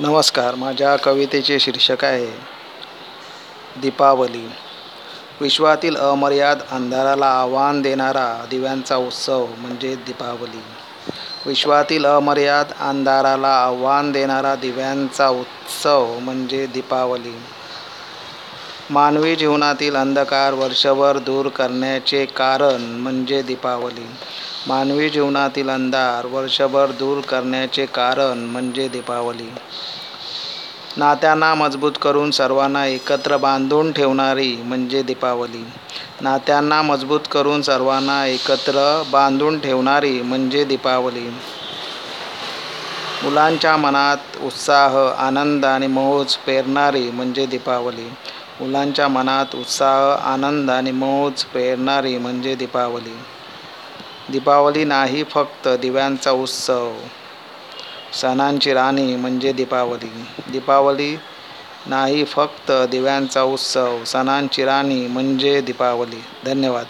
नमस्कार माझ्या कवितेचे शीर्षक आहे दीपावली. विश्वातील अमर्याद अंधाराला आव्हान देणारा दिव्यांचा उत्सव म्हणजे दीपावली. विश्वातील अमर्याद अंधाराला आव्हान देणारा दिव्यांचा उत्सव म्हणजे दीपावली. मानवी जीवनातील अंधकार वर्षभर दूर करण्याचे कारण म्हणजे दीपावली. मानवी जीवनातील अंधार वर्षभर दूर करण्याचे कारण म्हणजे दीपावली. नात्यांना मजबूत करून सर्वांना एकत्र बांधून ठेवणारी म्हणजे दीपावली. नात्यांना मजबूत करून सर्वांना एकत्र बांधून ठेवणारी म्हणजे दीपावली. मुलांच्या मनात उत्साह आनंद आणि मौज पेरणारी म्हणजे दीपावली. मुलांच्या मनात उत्साह आनंद आणि मौज पेरणारी म्हणजे दीपावली. दीपावली नाही फक्त दिव्यांचा उत्सव. सणांची राणी म्हणजे दीपावली. दीपावली नाही फक्त दिव्यांचा उत्सव सणांची राणी म्हणजे दीपावली. धन्यवाद.